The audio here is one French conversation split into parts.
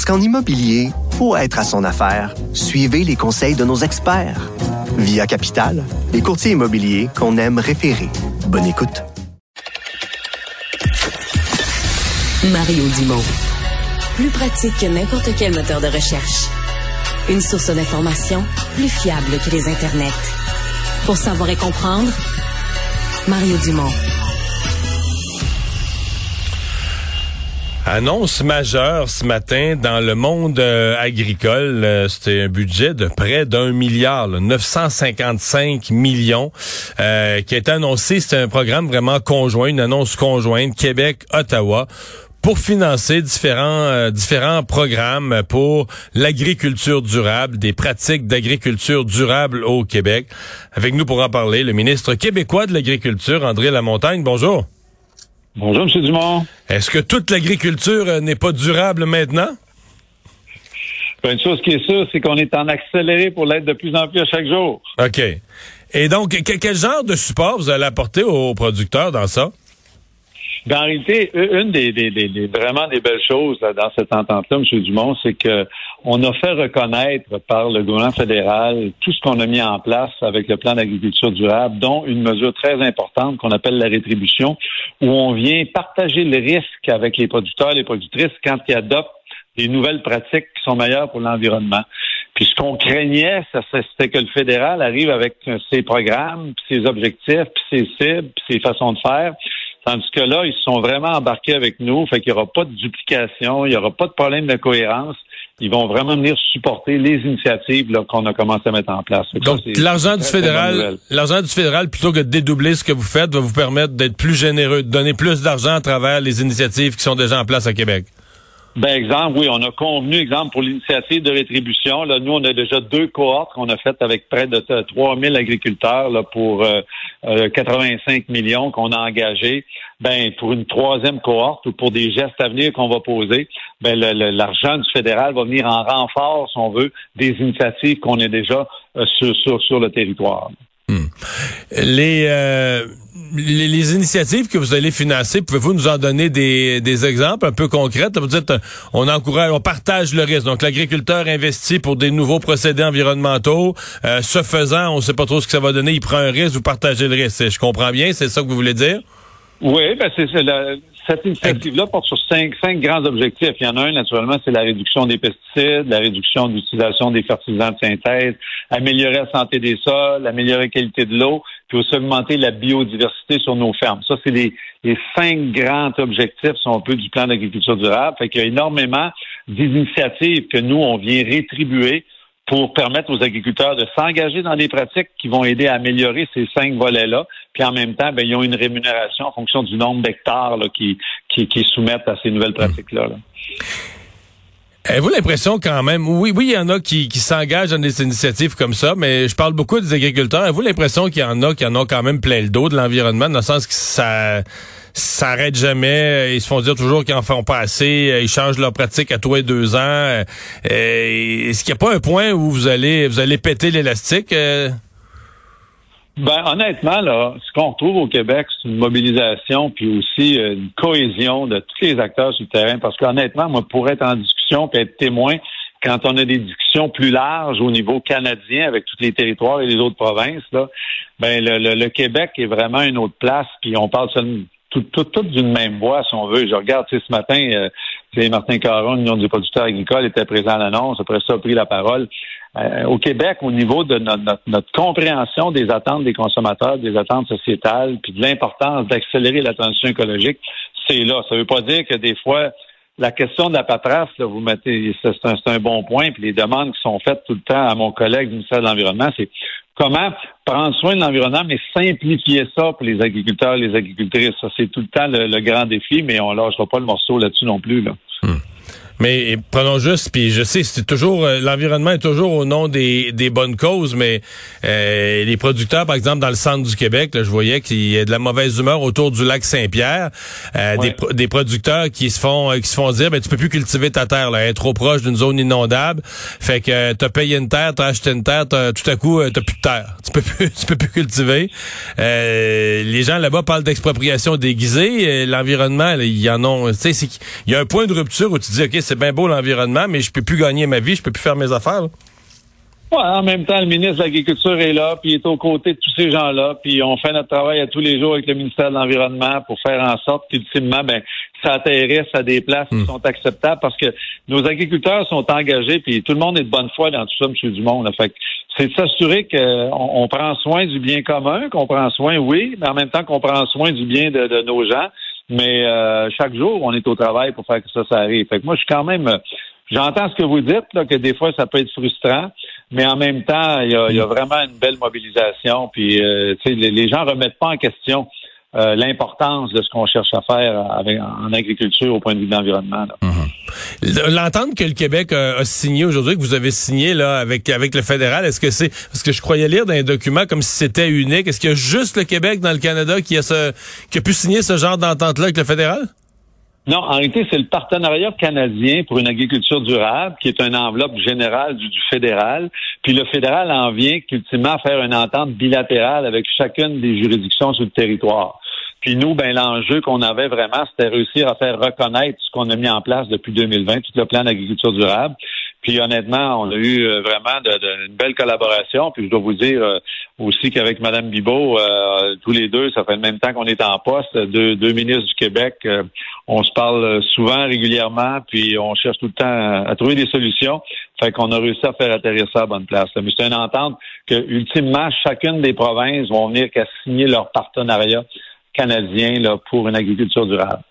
Parce qu'en immobilier, pour être à son affaire, suivez les conseils de nos experts. Via Capital, les courtiers immobiliers qu'on aime référer. Bonne écoute. Mario Dumont. Plus pratique que n'importe quel moteur de recherche. Une source d'information plus fiable que les internets. Pour savoir et comprendre, Mario Dumont. Annonce majeure ce matin dans le monde euh, agricole. Euh, C'était un budget de près d'un milliard, là, 955 millions euh, qui est annoncé. C'est un programme vraiment conjoint, une annonce conjointe Québec-Ottawa pour financer différents euh, différents programmes pour l'agriculture durable, des pratiques d'agriculture durable au Québec. Avec nous pour en parler, le ministre québécois de l'agriculture, André Lamontagne. Bonjour. Bonjour, M. Dumont. Est-ce que toute l'agriculture euh, n'est pas durable maintenant? Ben, une chose qui est sûre, c'est qu'on est en accéléré pour l'être de plus en plus à chaque jour. OK. Et donc, que- quel genre de support vous allez apporter aux producteurs dans ça? Ben, en réalité, une des, des- des- des- vraiment des belles choses là, dans cette entente-là, M. Dumont, c'est que on a fait reconnaître par le gouvernement fédéral tout ce qu'on a mis en place avec le plan d'agriculture durable, dont une mesure très importante qu'on appelle la rétribution, où on vient partager le risque avec les producteurs et les productrices quand ils adoptent des nouvelles pratiques qui sont meilleures pour l'environnement. Puis ce qu'on craignait, c'était que le fédéral arrive avec ses programmes, ses objectifs, puis ses cibles, puis ses façons de faire. Tandis que là, ils se sont vraiment embarqués avec nous, fait qu'il n'y aura pas de duplication, il n'y aura pas de problème de cohérence. Ils vont vraiment venir supporter les initiatives qu'on a commencé à mettre en place. Donc, l'argent du fédéral, l'argent du fédéral, plutôt que de dédoubler ce que vous faites, va vous permettre d'être plus généreux, de donner plus d'argent à travers les initiatives qui sont déjà en place à Québec. Ben, exemple, oui, on a convenu, exemple, pour l'initiative de rétribution. Là, nous, on a déjà deux cohortes qu'on a faites avec près de 3000 agriculteurs là, pour euh, euh, 85 millions qu'on a engagés. Ben, pour une troisième cohorte ou pour des gestes à venir qu'on va poser, ben, l'argent du fédéral va venir en renfort, si on veut, des initiatives qu'on a déjà euh, sur, sur, sur le territoire. Les, euh, les, initiatives que vous allez financer, pouvez-vous nous en donner des, exemples un peu concrets? Vous dites, euh, on encourage, on partage le risque. Donc, l'agriculteur investit pour des nouveaux procédés environnementaux. Euh, ce faisant, on ne sait pas trop ce que ça va donner. Il prend un risque, vous partagez le risque. Je comprends bien, c'est ça que vous voulez dire? Oui, ben c'est la- cette initiative-là porte sur cinq, cinq grands objectifs. Il y en a un, naturellement, c'est la réduction des pesticides, la réduction de l'utilisation des fertilisants de synthèse, améliorer la santé des sols, améliorer la qualité de l'eau, puis aussi augmenter la biodiversité sur nos fermes. Ça, c'est les, les cinq grands objectifs, si on peut, du plan d'agriculture durable. Fait qu'il y a énormément d'initiatives que nous, on vient rétribuer pour permettre aux agriculteurs de s'engager dans des pratiques qui vont aider à améliorer ces cinq volets-là. Puis en même temps, ben, ils ont une rémunération en fonction du nombre d'hectares qui, qui, qui soumettent à ces nouvelles pratiques-là. là. Avez-vous l'impression quand même, oui, oui, il y en a qui, qui s'engagent dans des initiatives comme ça, mais je parle beaucoup des agriculteurs. Avez-vous l'impression qu'il y en a qui en ont quand même plein le dos de l'environnement, dans le sens que ça ça arrête jamais, ils se font dire toujours qu'ils en font pas assez, ils changent leur pratique à tous les deux ans. Euh, Est-ce qu'il n'y a pas un point où vous allez vous allez péter l'élastique? Euh? Ben, honnêtement, là, ce qu'on retrouve au Québec, c'est une mobilisation puis aussi euh, une cohésion de tous les acteurs sur le terrain. Parce qu'honnêtement, moi, pour être en discussion puis être témoin, quand on a des discussions plus larges au niveau canadien avec tous les territoires et les autres provinces, là, ben le, le- le Québec est vraiment une autre place. Puis on parle seulement tout, tout, tout d'une même voix, si on veut. Je regarde, tu sais, ce matin, euh, tu sais, Martin Caron, l'Union des producteurs agricoles, était présent à l'annonce. Après ça, a pris la parole. Euh, au Québec, au niveau de notre, notre- notre compréhension des attentes des consommateurs, des attentes sociétales, puis de l'importance d'accélérer la transition écologique, c'est là. Ça ne veut pas dire que des fois, la question de la paperasse, là, vous mettez, c'est un, un bon point, puis les demandes qui sont faites tout le temps à mon collègue du ministère de l'Environnement, c'est comment prendre soin de l'environnement, mais simplifier ça pour les agriculteurs les agricultrices. Ça, c'est tout le temps le, le grand défi, mais on lâchera pas le morceau là-dessus non plus. Là. Mais prenons juste, puis je sais, c'est toujours euh, l'environnement est toujours au nom des, des bonnes causes, mais euh, les producteurs, par exemple, dans le centre du Québec, là, je voyais qu'il y a de la mauvaise humeur autour du lac Saint-Pierre, euh, des, des, producteurs qui se font qui se font dire, ben tu peux plus cultiver ta terre, là, elle est trop proche d'une zone inondable, fait que t'as payé une terre, t'as acheté une terre, tout à coup t'as plus de terre, tu peux plus, tu peux plus cultiver. les gens là-bas parlent d'expropriation déguisée, l'environnement, il y en ont, tu sais, il y a un point de rupture où tu dis, ok, c'est bien beau l'environnement, mais je peux plus gagner ma vie, je peux plus faire mes affaires. Ouais, en même temps, le ministre de l'Agriculture est là, puis il est aux côtés de tous ces gens-là, puis on fait notre travail à tous les jours avec le ministère de l'Environnement pour faire en sorte qu'ultimement, ben, ça atterrisse à des places qui hmm. sont acceptables parce que nos agriculteurs sont engagés, puis tout le monde est de bonne foi dans tout ça, M. Dumont. Là. Fait c'est de s'assurer qu'on on prend soin du bien commun, qu'on prend soin, oui, mais en même temps qu'on prend soin du bien de, de nos gens. Mais euh, chaque jour, on est au travail pour faire que ça, ça arrive. Fait que moi, je suis quand même J'entends ce que vous dites, là, que des fois ça peut être frustrant, mais en même temps, il y a, vraiment une belle mobilisation. Puis, euh, les, les gens remettent pas en question euh, l'importance de ce qu'on cherche à faire avec, en agriculture au point de vue de l'environnement. Mhm. L'entente que le Québec a, signé aujourd'hui, que vous avez signé là avec avec le fédéral, est-ce que c'est parce que je croyais lire dans un document comme si c'était unique, est-ce qu'il y a juste le Québec dans le Canada qui a ce qui a pu signer ce genre d'entente là avec le fédéral? Non, en réalité, c'est le partenariat canadien pour une agriculture durable, qui est une enveloppe générale du, fédéral. Puis le fédéral en vient ultimement faire une entente bilatérale avec chacune des juridictions sur le territoire. Puis nous, ben l'enjeu qu'on avait vraiment, c'était réussir à faire reconnaître ce qu'on a mis en place depuis 2020, tout le plan d'agriculture durable. Puis honnêtement, on a eu euh, vraiment de, une belle collaboration. Puis je dois vous dire euh, aussi qu'avec Mme Bibot, euh, tous les deux, ça fait le même temps qu'on est en poste, deux, deux ministres du Québec, on se parle souvent, régulièrement, puis on cherche tout le temps à, trouver des solutions. Fait qu'on a réussi à faire atterrir ça à bonne place. Mais c'est une entente que, ultimement, chacune des provinces vont venir qu'à signer leur partenariat canadien là, pour une agriculture durable.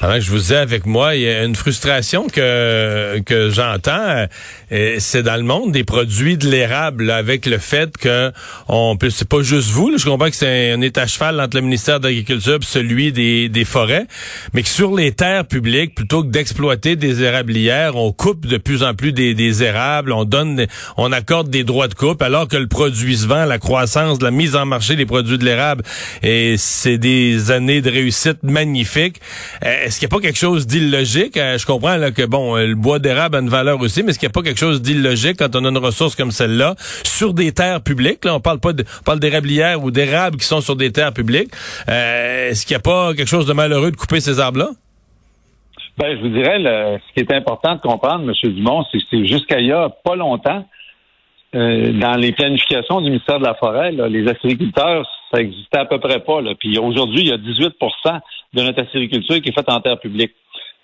Pendant que je vous ai avec moi, il y a une frustration que que j'entends, euh, c'est dans le monde des produits de l'érable, avec le fait que on peut, c'est pas juste vous, là, je comprends que c'est un, état cheval entre le ministère de l'Agriculture et celui des, des forêts, mais que sur les terres publiques, plutôt que d'exploiter des érablières, on coupe de plus en plus des, des érables, on donne, on accorde des droits de coupe, alors que le produit se vend, la croissance, la mise en marché des produits de l'érable, et c'est des années de réussite magnifiques. Euh, est-ce qu'il n'y a pas quelque chose d'illogique? Euh, je comprends que bon, euh, le bois d'érable a une valeur aussi, mais est-ce qu'il n'y a pas quelque chose d'illogique quand on a une ressource comme celle-là sur des terres publiques? Là, on parle pas de, parle d'érablières ou d'érables qui sont sur des terres publiques. est-ce qu'il n'y a pas quelque chose de malheureux de couper ces arbres-là? Ben, je vous dirais, ce qui est important de comprendre, M. Dumont, c'est que jusqu'à il y a pas longtemps, dans les planifications du ministère de la Forêt, les agriculteurs, ça existait à peu près pas. Là. Puis aujourd'hui, il y a 18% de notre acériculture qui est faite en terre publique.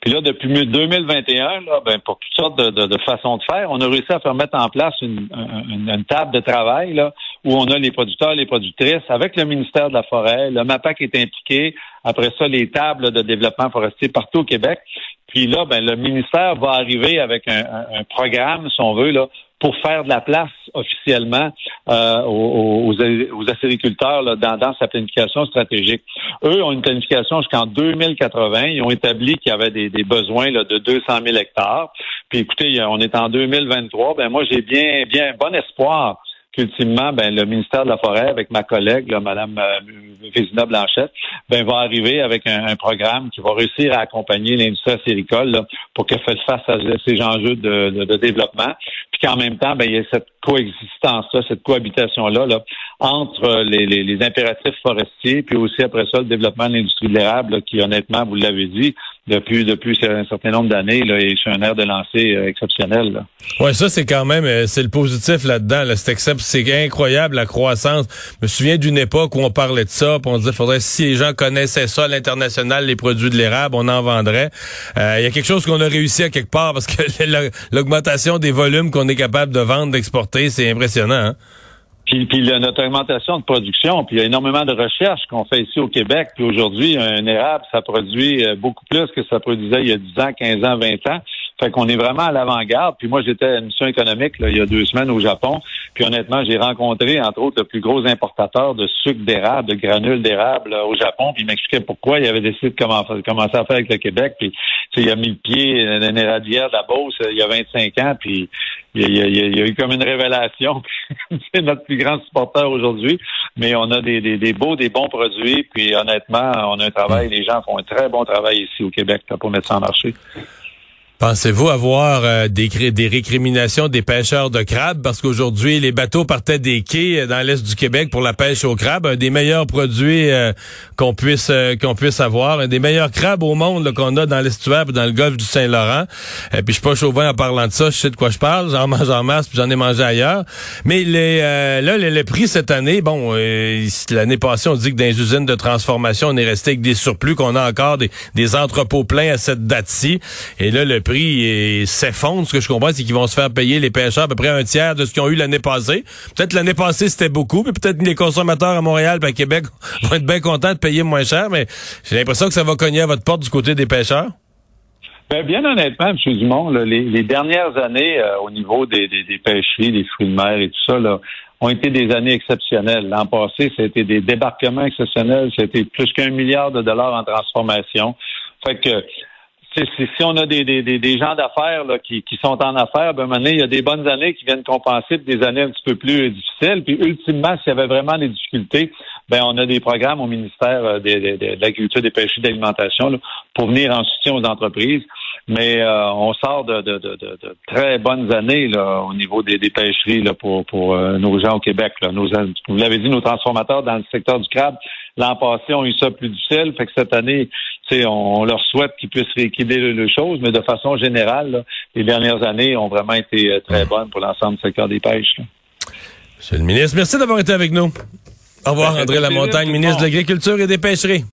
Puis là, depuis 2021, là, ben, pour toutes sortes de, de, façons de faire, on a réussi à faire mettre en place une, une, table de travail là, où on a les producteurs, les productrices, avec le ministère de la Forêt, le MAPAC est impliqué, après ça, les tables de développement forestier partout au Québec. Puis là, ben, le ministère va arriver avec un, un programme, si on veut, là, pour faire de la place officiellement euh, aux, aux, acériculteurs dans, sa planification stratégique. Eux ont une planification jusqu'en 2080. Ils ont établi qu'il y avait des, besoins de 200 000 hectares. Puis écoutez, on est en 2023. Ben moi, j'ai bien, bien bon espoir qu'ultimement, ben, le ministère de la Forêt, avec ma collègue, là, Mme euh, Blanchette, ben, va arriver avec un, programme qui va réussir à accompagner l'industrie acéricole pour qu'elle fasse face à ces enjeux de, de développement qu'en même temps, ben, il y a cette coexistence-là, cette cohabitation-là là, entre les, les, impératifs forestiers, puis aussi après ça, le développement de l'industrie de l'érable, qui honnêtement, vous l'avez dit, depuis depuis un certain nombre d'années, là, et sur un air de lancer euh, exceptionnel. Oui, ça c'est quand même euh, c'est le positif là-dedans. Là, c'est incroyable la croissance. Je me souviens d'une époque où on parlait de ça, puis on disait faudrait si les gens connaissaient ça à l'international, les produits de l'érable, on en vendrait. Euh, il y a quelque chose qu'on a réussi à quelque part parce que l'augmentation des volumes qu'on est capable de vendre, d'exporter, c'est impressionnant. Hein? Puis, puis notre augmentation de production, puis il y a énormément de recherches qu'on fait ici au Québec. Puis aujourd'hui, un érable, ça produit euh, beaucoup plus que ça produisait il y a 10 ans, 15 ans, 20 ans. Fait qu'on est vraiment à l'avant-garde. Puis moi, j'étais à une mission économique il y a deux semaines au Japon. Puis honnêtement, j'ai rencontré, entre autres, le plus gros importateur de sucre d'érable, de granules d'érable au Japon. Puis il m'expliquait pourquoi il avait décidé de commencer, à faire avec le Québec. Puis il a mis le pied dans éradière de la Beauce il y a 25 ans. Puis il y a, eu comme une révélation. C'est notre plus grand supporter aujourd'hui. Mais on a des, beaux, des bons produits. Puis honnêtement, on a un travail. Les gens font un très bon travail ici au Québec pour mettre ça en marché. Pensez-vous avoir euh, des, des récriminations des pêcheurs de crabes? Parce qu'aujourd'hui, les bateaux partaient des quais euh, dans l'est du Québec pour la pêche au crabe, un des meilleurs produits euh, qu'on puisse qu'on puisse avoir, un des meilleurs crabes au monde qu'on a dans l'estuaire dans le golfe du Saint-Laurent. Et puis je suis pas chauvin en parlant de ça, je sais de quoi je parle, j'en mange en masse puis j'en ai mangé ailleurs. Mais les là, les, prix cette année, bon, l'année passée, on dit que dans les usines de transformation, on est resté avec des surplus, qu'on a encore des, des entrepôts pleins à cette date-ci. Et là, le prix prix s'effondre. Ce que je comprends, c'est qu'ils vont se faire payer les pêcheurs à peu près un tiers de ce qu'ils ont eu l'année passée. Peut-être l'année passée, c'était beaucoup, puis peut-être les consommateurs à Montréal et à Québec vont être bien contents de payer moins cher, mais j'ai l'impression que ça va cogner à votre porte du côté des pêcheurs. Ben, bien honnêtement, M. Dumont, les, dernières années euh, au niveau des, pêcheries, des fruits de mer et tout ça, ont été des années exceptionnelles. L'an passé, c'était des débarquements exceptionnels, c'était plus qu'un milliard de dollars en transformation. Fait que si on a des, des, des gens d'affaires qui, qui sont en affaires, ben maintenant, il y a des bonnes années qui viennent compenser des années un petit peu plus difficiles. Puis ultimement, s'il y avait vraiment des difficultés, ben on a des programmes au ministère euh, de, l'Agriculture, des pêcheries, de l'alimentation pour venir en soutien aux entreprises. Mais euh, on sort de, de, de, très bonnes années là, au niveau des, des pêcheries là, pour, pour euh, nos gens au Québec. Là. Vous l'avez dit, nos transformateurs dans le secteur du crabe, l'an passé, ont eu ça plus difficile. Fait que cette année, on, leur souhaite qu'ils puissent rééquilibrer les choses, mais de façon générale, les dernières années ont vraiment été euh, très bonnes pour l'ensemble du secteur des pêches. Monsieur le ministre, merci d'avoir été avec nous. Au revoir, ben, André Lamontagne, ministre de l'Agriculture et des Pêcheries.